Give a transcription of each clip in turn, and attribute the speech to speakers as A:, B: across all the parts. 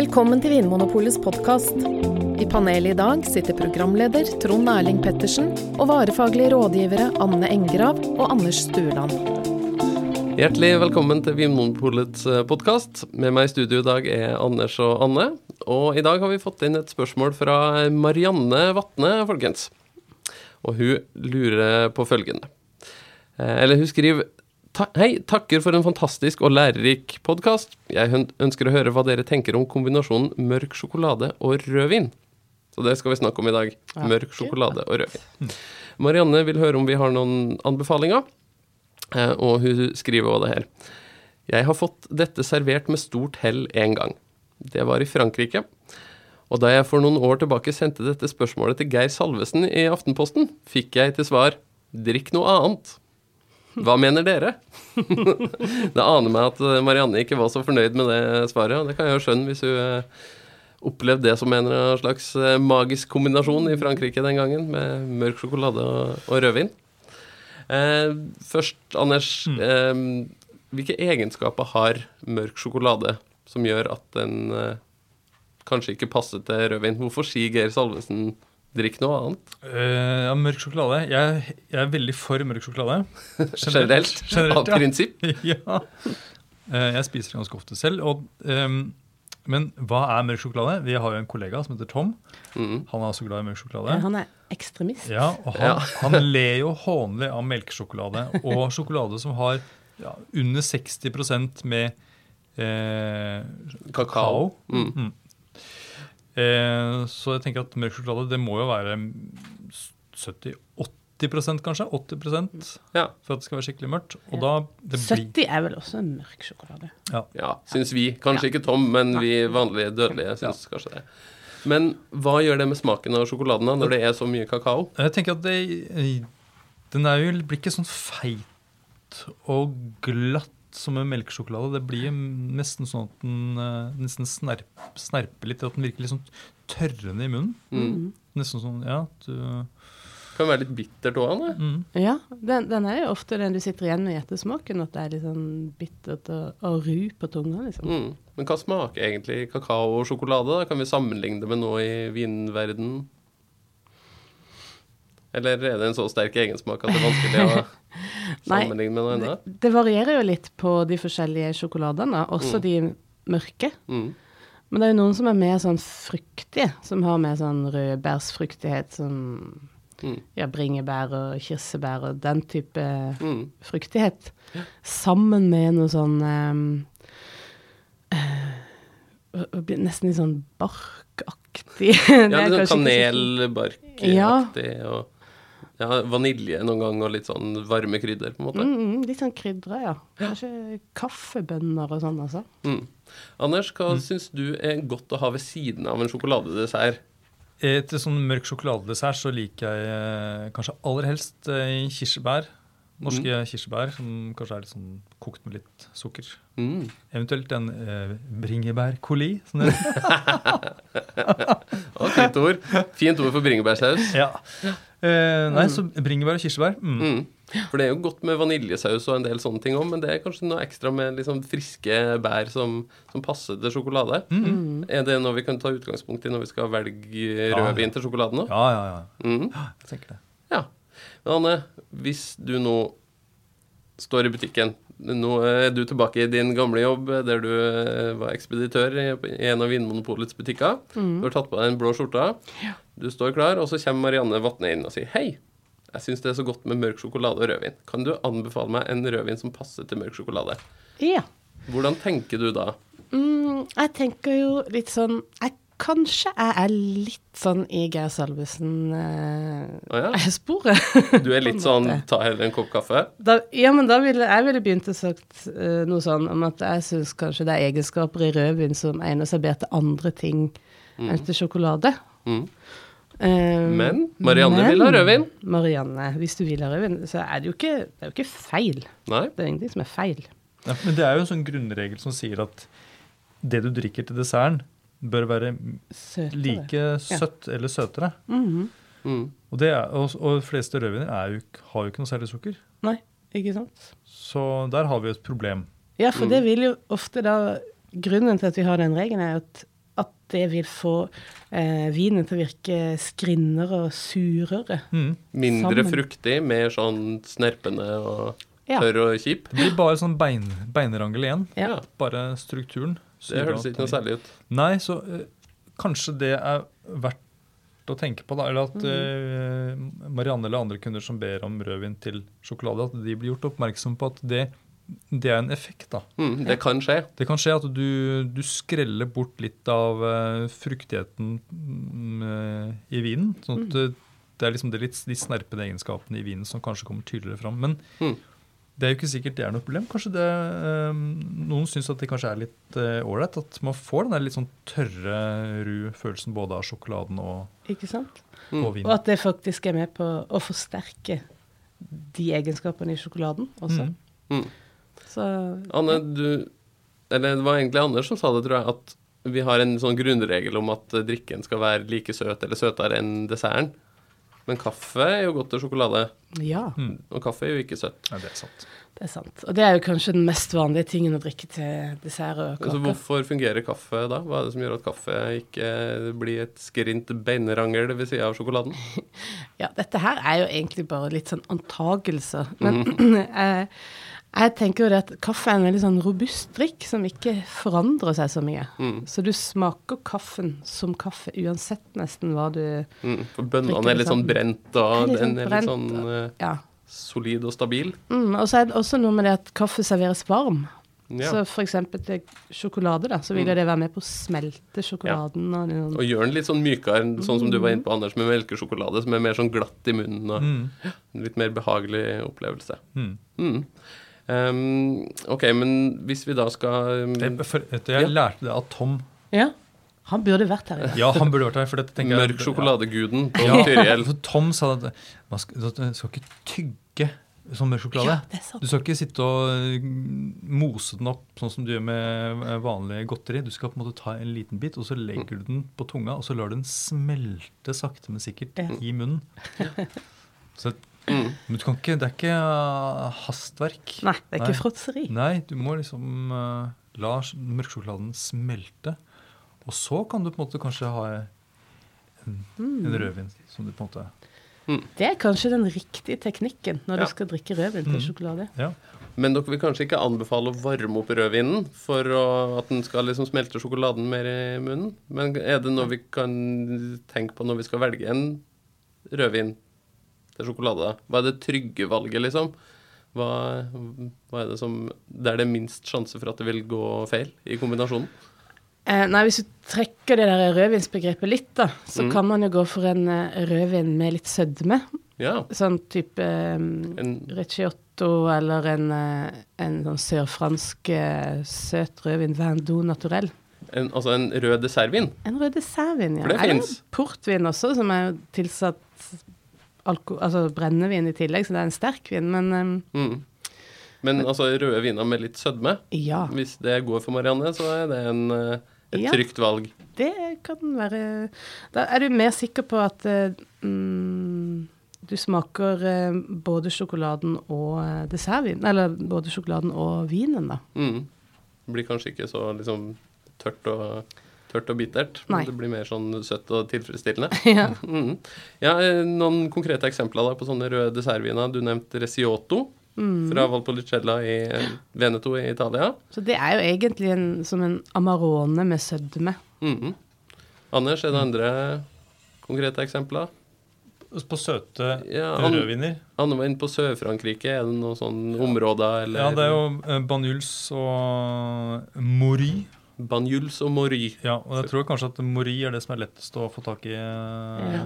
A: Velkommen til Vinmonopolets podkast. I panelet i dag sitter programleder Trond Erling Pettersen og varefaglige rådgivere Anne Engrav og Anders Stueland.
B: Hjertelig velkommen til Vinmonopolets podkast. Med meg i studio i dag er Anders og Anne. Og i dag har vi fått inn et spørsmål fra Marianne Vatne, folkens. Og hun lurer på følgende. Eh, Eller hun skriver Ta Hei, takker for en fantastisk og lærerik podkast. Jeg ønsker å høre hva dere tenker om kombinasjonen mørk sjokolade og rødvin. Så det skal vi snakke om i dag. Mørk sjokolade og rødvin. Marianne vil høre om vi har noen anbefalinger, eh, og hun skriver også det her. Jeg har fått dette servert med stort hell en gang. Det var i Frankrike. Og da jeg for noen år tilbake sendte dette spørsmålet til Geir Salvesen i Aftenposten, fikk jeg til svar 'drikk noe annet'. Hva mener dere? det aner meg at eh, Marianne ikke var så fornøyd med det svaret, og det kan jeg jo skjønne hvis hun eh, opplevde det som en slags eh, magisk kombinasjon i Frankrike den gangen, med mørk sjokolade og, og rødvin. Eh, først, Anders, eh, hvilke egenskaper har mørk sjokolade som gjør at den eh, kanskje ikke passer til rødvin? Hvorfor sier Geir Salvesen 'drikk noe annet'?
C: Uh, ja, mørk sjokolade. Jeg, jeg er veldig for mørk sjokolade.
B: Generelt?
C: Generelt,
B: av
C: ja.
B: prinsipp?
C: ja. Uh, jeg spiser det ganske ofte selv. Og, um, men hva er mørk sjokolade? Vi har jo en kollega som heter Tom.
B: Mm.
C: Han er også glad i mørk sjokolade.
D: Han er ekstremist.
C: Ja, og han, han ler jo hånlig av melkesjokolade. Og sjokolade som har ja, under 60% med eh,
B: Kakao. Mm.
C: Mm. Eh, så jeg tenker at mørk sjokolade det må jo være 70-80% kanskje? 80
B: Ja.
C: for at det skal være skikkelig mørkt. Og da det blir,
D: 70 er vel også en mørk sjokolade.
B: Ja, syns vi. Kanskje ikke Tom, men vi vanlige dødelige syns kanskje det. Men hva gjør det med smaken av sjokoladen da, når det er så mye kakao?
C: Jeg tenker at det, den er jo, blir ikke sånn feit og glatt som en melkesjokolade. Det blir nesten sånn at den uh, nesten snerp, snerper litt. At den virker litt sånn tørrende i munnen.
B: Mm.
C: Nesten sånn, ja, du,
B: Kan være litt bittert òg,
C: mm.
D: Ja, den, den er jo ofte den du sitter igjen med i ettersmaken, at det er litt sånn bittert og, og ru på tunga, liksom.
B: Mm. Men hva smaker egentlig kakao og sjokolade? da? Kan vi sammenligne det med noe i vinverdenen? Eller er det en så sterk egensmak at det er vanskelig å
D: Nei,
B: med noe
D: Det,
B: annet?
D: det varierer jo litt på de forskjellige sjokoladene, også
B: Mm.
D: de mørke.
B: Mm.
D: Men det er jo noen som er mer sånn fruktige, som har mer sånn rødbærsfruktighet, som
B: Mm.
D: ja, bringebær og kirsebær og den type
B: Mm.
D: fruktighet. Sammen med noe sånn um, uh, Nesten litt sånn barkaktig.
B: Ja, litt sånn kanelbarkaktig ja. og ja, vanilje noen gang og litt sånn varme krydder, på en måte.
D: Mm, mm, litt sånn krydder, ja. Kanskje kaffebønner og sånn, altså.
B: Mm. Anders, hva syns du er godt å ha ved siden av en sjokoladedessert?
C: Etter sånn mørk sjokoladedessert så liker jeg eh, kanskje aller helst eh, kirsebær. Norske kirsebær som kanskje er litt sånn kokt med litt sukker.
B: Mm.
C: Eventuelt en eh, bringebærcoli. Som det heter.
B: Fint ord. Fint ord for bringebærsaus.
C: ja. Eh, nei, så bringebær og kirsebær. Mm.
B: Mm. For det er jo godt med vaniljesaus og en del sånne ting òg, men det er kanskje noe ekstra med liksom friske bær som, som passer til sjokolade.
C: Mm.
B: Er det noe vi kan ta utgangspunkt i når vi skal velge rødvin til sjokoladen òg?
C: Ja, ja, ja.
B: Mm.
C: Jeg tenker det.
B: Ja. Men Anne, hvis du nå står i butikken Nå er du tilbake i din gamle jobb der du eh, var ekspeditør i en av Vinmonopolets butikker. Du har tatt på deg den blå skjorta. Du står klar, og så kommer Marianne Vatne inn og sier hei. Jeg syns det er så godt med mørk sjokolade og rødvin. Kan du anbefale meg en rødvin som passer til mørk sjokolade?
D: Ja.
B: Hvordan tenker du da?
D: Mm, jeg tenker jo litt sånn jeg, Kanskje jeg er litt sånn i Geir
B: Salvesen-sporet. Eh,
D: oh, ja.
B: Du er litt sånn ta heller en kopp kaffe?
D: Da, ja, men da ville jeg ville begynt å sagt uh, noe sånn om at jeg syns kanskje det er egenskaper i rødvin som egner seg bedre til andre ting enn til sjokolade.
B: Mm.
D: Um,
B: Men Marianne
D: men-
B: vil ha rødvin.
D: Marianne, hvis du vil ha rødvin, så er det jo ikke, det er jo ikke feil.
B: Nei?
D: Det er ingenting som er feil.
C: Ja, men det er jo en sånn grunnregel som sier at det du drikker til desserten, bør være
D: Søtere.
C: like søtt eller søtere.
D: Mhm.
B: Mm.
C: Og, det er, og, og de fleste rødviner er jo, har jo ikke noe særlig sukker.
D: Nei, ikke sant?
C: Så der har vi et problem.
D: Ja, for det vil jo ofte da Grunnen til at vi har den regelen, er at at det vil få eh, vinen til å virke skrinnere og surere.
C: Mm.
B: Mindre
D: Sammen.
B: fruktig, mer sånn snerpende og
D: Ja.
B: tørr og kjip.
C: Det blir bare sånn bein, beinrangel igjen.
D: Ja.
B: Ja.
C: Bare strukturen.
B: Det høres ikke noe særlig ut.
C: Nei, så uh, kanskje det er verdt å tenke på, da. Eller at uh, Marianne eller andre kunder som ber om rødvin til sjokolade, at de blir gjort oppmerksom på at det, det er en effekt, da.
B: Mm, det kan skje.
C: Det kan skje at du, du skreller bort litt av uh, fruktigheten mm, eh, i vinen. sånn at eh, det er liksom de litt de snerpede egenskapene i vinen som kanskje kommer tydeligere fram. Men
B: Mm.
C: Det er jo ikke sikkert det er noe problem. Kanskje det, eh, Noen syns at det kanskje er litt eh, ålreit. at man får den der litt sånn tørre, ru følelsen både av sjokoladen og,
D: Ikke sant?
B: Mm.
C: og
D: Og at det faktisk er med på å forsterke de egenskapene i sjokoladen også.
C: Mm.
B: Mm.
D: Så
B: Anne, du Eller det var egentlig Anders som sa det, tror jeg, at vi har en sånn grunnregel om at eh, drikken skal være like søt eller søtere enn desserten. Men kaffe er jo godt til sjokolade,
D: ja,
C: Mm.
B: og kaffe er jo ikke søtt.
C: Ja, det er sant.
D: det er sant. Og det er jo kanskje den mest vanlige tingen å drikke til dessert og
B: Så
D: kake.
B: hvorfor fungerer kaffe da? Hva er det som gjør at kaffe ikke blir et skrint beinrangel ved sida av sjokoladen?
D: Ja, dette her er jo egentlig bare litt sånn antagelser. Men jeg, jeg tenker jo det at kaffe er en veldig sånn robust drikk som ikke forandrer seg så mye.
B: Mm.
D: Så du smaker kaffen som kaffe uansett nesten hva du
B: Mm. For bønnene
D: Drikker
B: er litt sånn brent, og
D: Litt
B: den
D: sånn
B: er litt sånn uh,
D: Ja.
B: solid og stabil.
D: Mm, og så er det også noe med det at kaffe serveres varm.
B: Ja.
D: Så for eksempel til sjokolade, da, så vil jo det være med på å smelte sjokoladen. Og det,
B: Og gjøre den litt sånn mykere, sånn som du var inne på, Anders, med melkesjokolade, som er mer sånn glatt i munnen og
C: Mm.
B: litt mer behagelig opplevelse.
C: Mm.
B: Ehm, OK, men hvis vi da skal um,
C: Det, for, vet du, jeg
B: Ja.
C: lærte det av Tom.
D: ja, han burde vært her.
C: Ja, han burde vært her. for dette tenker jeg-
B: Mørk sjokoladeguden på
C: Ja, for Tom sa at man skal, at du skal ikke tygge sånn mørk sjokolade.
D: Ja.
C: Du skal ikke sitte og mm, mose den opp sånn som du gjør med eh, vanlig godteri. Du skal på en måte ta en liten bit, og så legger du den på tunga, og så lar du den smelte sakte, men sikkert
D: Ja.
C: i munnen. Så,
B: Mm.
C: men du kan ikke, det er ikke eh, hastverk.
D: Nei, det er ikke fråtseri.
C: Nei, du må liksom uh, la mørksjokoladen smelte. Og så kan du på en måte kanskje ha en,
D: Mm.
C: en rødvin som du på en måte
D: Det er kanskje den riktige teknikken når
B: Ja.
D: du skal drikke rødvin til
C: Mm.
D: sjokolade.
C: Ja.
B: Men dere vil kanskje ikke anbefale å varme opp rødvinen for å, at den skal liksom smelte sjokoladen mer i munnen? Men er det noe vi kan tenke på når vi skal velge en rødvin til sjokolade? Hva er det trygge valget, liksom? Hva, hva er det som det er minst sjanse for at det vil gå feil i kombinasjonen?
D: Eh, nei, Hvis du trekker det der rødvinsbegrepet litt, da, så
B: Mm.
D: kan man jo gå for en eh, rødvin med litt sødme.
B: Ja.
D: Sånn type eh,
B: En,
D: Recciotto eller en, eh, en sånn sørfransk søt rødvin, vin naturell.
B: en, altså en rød dessertvin.
D: En rød dessertvin, ja.
B: For det fins.
D: portvin også, som er tilsatt altså brennevin i tillegg, så det er en sterk vin. Men um,
B: Mm. Men altså røde viner med litt sødme,
D: ja,
B: hvis det går for Marianne, så er det en, eh, et
D: Ja.
B: trygt valg.
D: det kan være Da er du mer sikker på at eh, mm, du smaker eh, både sjokoladen og dessertvin. Eller både sjokoladen og vinen, da.
B: Mm. Det blir kanskje ikke så liksom tørt og, tørt og bittert.
D: Nei.
B: Men det blir mer sånn søtt og tilfredsstillende.
D: ja.
B: Mm. Ja, eh, Noen konkrete eksempler da på sånne røde dessertviner. Du nevnte Resiotto
D: Mm.
B: fra Valpolicella i eh, Veneto i Italia.
D: Så det er jo egentlig en, som en Amarone med sødme.
B: Mm. Anders, er det andre konkrete eksempler?
C: På søte
B: Ja,
C: rødviner.
B: Anne var inne på Sør-Frankrike. Er det noen sånne områder eller
C: Ja, det er jo eh, Banyuls og Mori.
B: Banjuls og Mori.
C: Ja, og jeg tror kanskje at Mori er det som er lettest å få tak i eh,
D: Ja.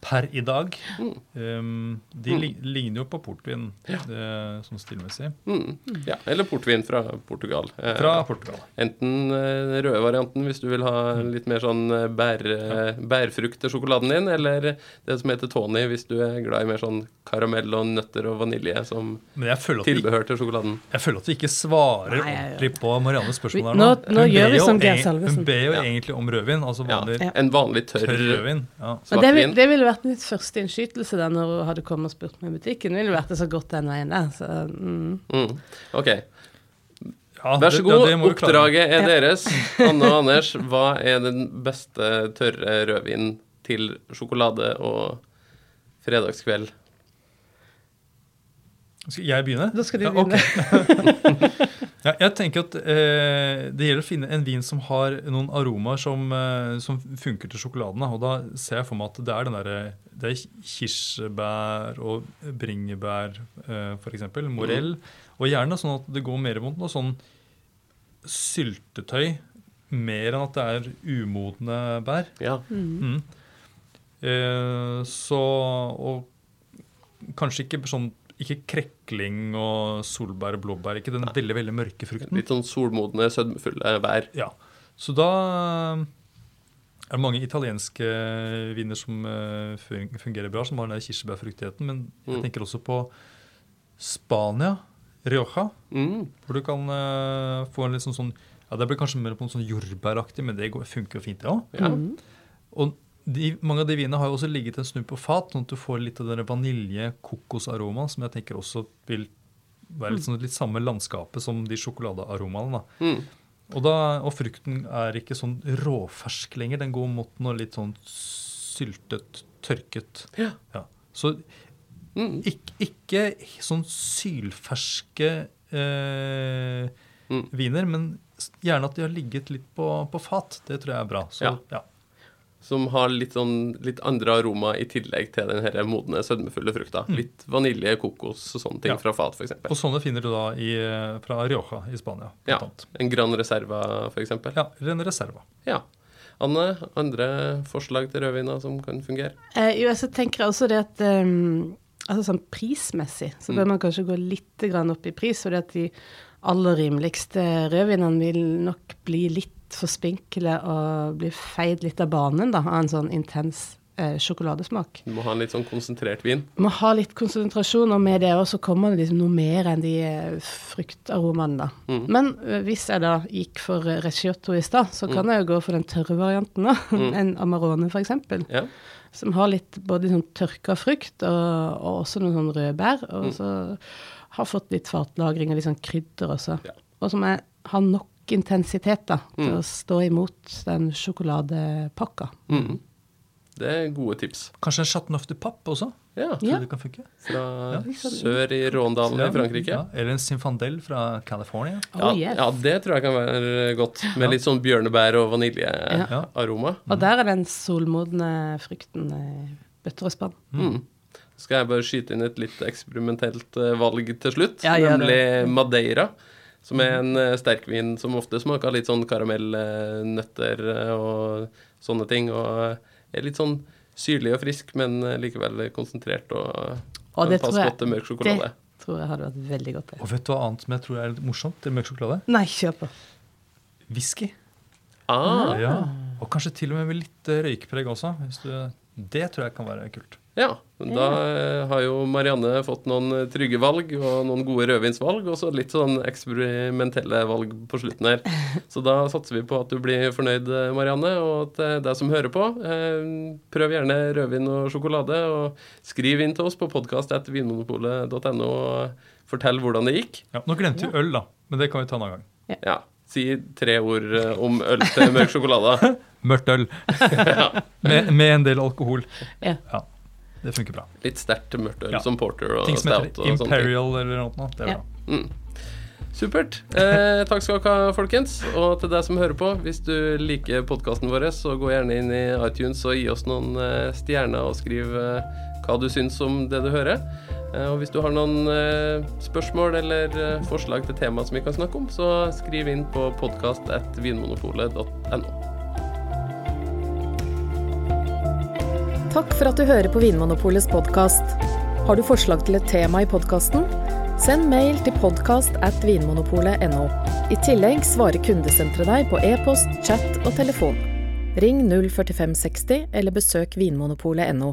C: Per i dag.
B: Mm.
C: Um, de
B: Mm.
C: ligner jo på portvin eh, sånn stilmessig.
B: Mm. Ja, eller portvin fra Portugal. Eh,
C: Fra Portugal.
B: Enten eh, den røde varianten hvis du vil ha litt mer sånn eh, bær, eh, bærfrukt til sjokoladen din, eller det som heter Tony hvis du er glad i mer sånn karamell og nøtter og vanilje som
C: Men jeg føler at vi,
B: tilbehør til sjokoladen.
C: jeg føler at vi ikke svarer
D: Nei,
C: ordentlig på Mariannes spørsmål her
D: nå-
C: nå.
D: nå
C: Hun
D: gjør
C: ber
D: vi som Geir Salvesen.
C: Hun ber jo
B: Ja.
C: egentlig om rødvin, altså
B: Ja,
C: vanlig
B: En vanlig tørr,
C: tørr rødvin. Ja.
D: Det, vil, det ville vært mitt første innskytelse da når hun hadde kommet og spurt meg i butikken. Det ville vært det så godt den veien der. Så, mm.
B: Mm. OK.
C: Ja,
B: Vær så
C: det-
B: god,
C: ja, det
B: oppdraget er deres. Anne og Anders, hva er den beste tørre rødvinen til sjokolade og fredagskveld?
C: Skal jeg begynne?
D: Da skal du
C: Ja,
D: begynne.
C: ja, jeg tenker at eh, Det gjelder å finne en vin som har noen aromaer som, eh, som funker til sjokoladen. Og da ser jeg for meg at det er den der, det er kirsebær og bringebær, eh, f.eks. Morell. Og gjerne sånn at det går mer mot noe sånn syltetøy. Mer enn at det er umodne bær.
B: Ja.
C: Mm. Eh, så Og kanskje ikke sånn ikke krekling og solbær og blåbær. Ikke den veldig veldig mørke frukten.
B: Litt sånn solmodne, sødmefulle bær.
C: Ja. Så da er det mange italienske viner som eh, fungerer bra, som har den kirsebærfruktigheten. Men jeg
B: Mm.
C: tenker også på Spania, Rioja,
B: Mm.
C: hvor du kan eh, få en litt sånn sånn ja, Det blir kanskje mer på en sånn jordbæraktig, men det går, funker jo fint, det òg.
B: Ja.
D: Mm.
C: Og de, mange av de vinene har jo også ligget en snu på fat, sånn at du får litt av den vanilje-kokosaromaen, som jeg tenker også vil være litt, sånn, litt samme landskapet som de sjokoladearomaene.
B: Mm.
C: Og, da, og frukten er ikke sånn råfersk lenger. Den går mot noe litt sånn syltet, tørket.
B: Ja.
C: Så
B: Mm.
C: ikke, ikke sånn sylferske eh,
B: Mm.
C: viner, men gjerne at de har ligget litt på, på fat. Det tror jeg er bra. Så,
B: Ja.
C: ja.
B: Som har litt, sånn, litt andre aroma i tillegg til den her modne, sødmefulle frukta. Litt vanilje, kokos og sånne ting
C: Mm. Ja.
B: fra fat, f.eks.
C: Og sånne finner du da i, fra Rioja i Spania.
B: Ja.
C: annet.
B: En Gran Reserva, f.eks.
C: Ja, eller en Reserva.
B: Ja. Anne, andre forslag til rødviner som kan fungere?
D: Eh, jo, så tenker også det at um, altså sånn prismessig så bør man kanskje gå litt grann opp i pris, fordi at de aller rimeligste rødvinene vil nok bli litt for spinkle og bli feid litt av banen da, av en sånn intens eh, sjokoladesmak.
B: Du må ha en litt sånn konsentrert vin.
D: Må ha litt konsentrasjon, og med det også kommer det liksom noe mer enn de eh, fruktaromaene, da.
B: Mm.
D: Men eh, hvis jeg da gikk for Recioto i stad, så kan jeg jo gå for den tørre varianten, da.
B: Mm.
D: En Amarone, eksempel.
B: Ja.
D: Som har litt både sånn tørka frukt og, og også noen sånn rødbær. Og
B: Mm.
D: så har fått litt fatlagring og litt sånn krydder også.
B: Ja.
D: Og som jeg har nok intensitet da, til
B: Mm.
D: å stå imot den sjokoladepakka.
B: Mm. Det er gode tips.
C: Kanskje en Chateauneuf de Pape også?
B: Ja.
C: Tror
D: Ja.
C: det kan funke?
B: Fra
C: Ja.
B: sør i Råndalen i Frankrike.
C: Ja, eller en Sinfandel fra California.
B: Ja,
D: Oh, yes.
B: ja, det tror jeg kan være godt. Med
C: Ja.
B: litt sånn bjørnebær og
C: Ja.
B: vaniljearoma.
D: Og der er den solmodne frukten eh, bøtter og spann.
B: Mm. Skal jeg bare skyte inn et litt eksperimentelt eh, valg til slutt,
D: Ja,
B: nemlig Madeira. Som er en uh, sterkvin som ofte smaker litt sånn karamellnøtter eh, og sånne ting. Og er litt sånn syrlig og frisk, men eh, likevel konsentrert og
D: Og
B: kan
D: det
B: passe godt til mørk sjokolade.
D: Det tror jeg hadde vært veldig godt. det.
C: Og vet du hva annet som jeg tror er litt morsomt til mørk sjokolade?
D: Nei, kjør på.
C: Whisky.
B: Ah,
C: Ja. Og kanskje til og med med litt eh, røykpreg også. Hvis du, det tror jeg kan være kult.
B: Ja. Da eh, har jo Marianne fått noen eh, trygge valg og noen gode rødvinsvalg, og så litt sånn eksperimentelle valg på slutten her. Så da satser vi på at du blir fornøyd, eh, Marianne, og til deg som hører på. Prøv gjerne rødvin og sjokolade, og skriv inn til oss på podkast.vinmonopolet.no og fortell hvordan det gikk.
C: Ja, nå glemte vi øl, da. Men det kan vi ta en annen gang.
B: Ja. Si tre ord om øl til mørk sjokolade.
C: Mørkt øl. med, med en del alkohol.
D: Ja.
C: Det funker bra.
B: Litt sterkt mørkt øl
C: Ja.
B: som porter og
C: Ting som heter. Imperial eller noe. Det er
D: Ja.
C: bra.
B: Mm. Supert. Eh, takk skal dere ha, folkens. Og til deg som hører på, hvis du liker podkasten vår, så gå gjerne inn i iTunes og gi oss noen eh, stjerner og skriv eh, hva du syns om det du hører. Eh, og hvis du har noen eh, spørsmål eller eh, forslag til tema som vi kan snakke om, så skriv inn på podkast.vinmonopolet.no.
A: Takk for at du hører på Vinmonopolets podkast. Har du forslag til et tema i podkasten? Send mail til podkast at vinmonopolet.no. I tillegg svarer kundesenteret deg på e-post, chat og telefon. Ring 04560 eller besøk vinmonopolet.no.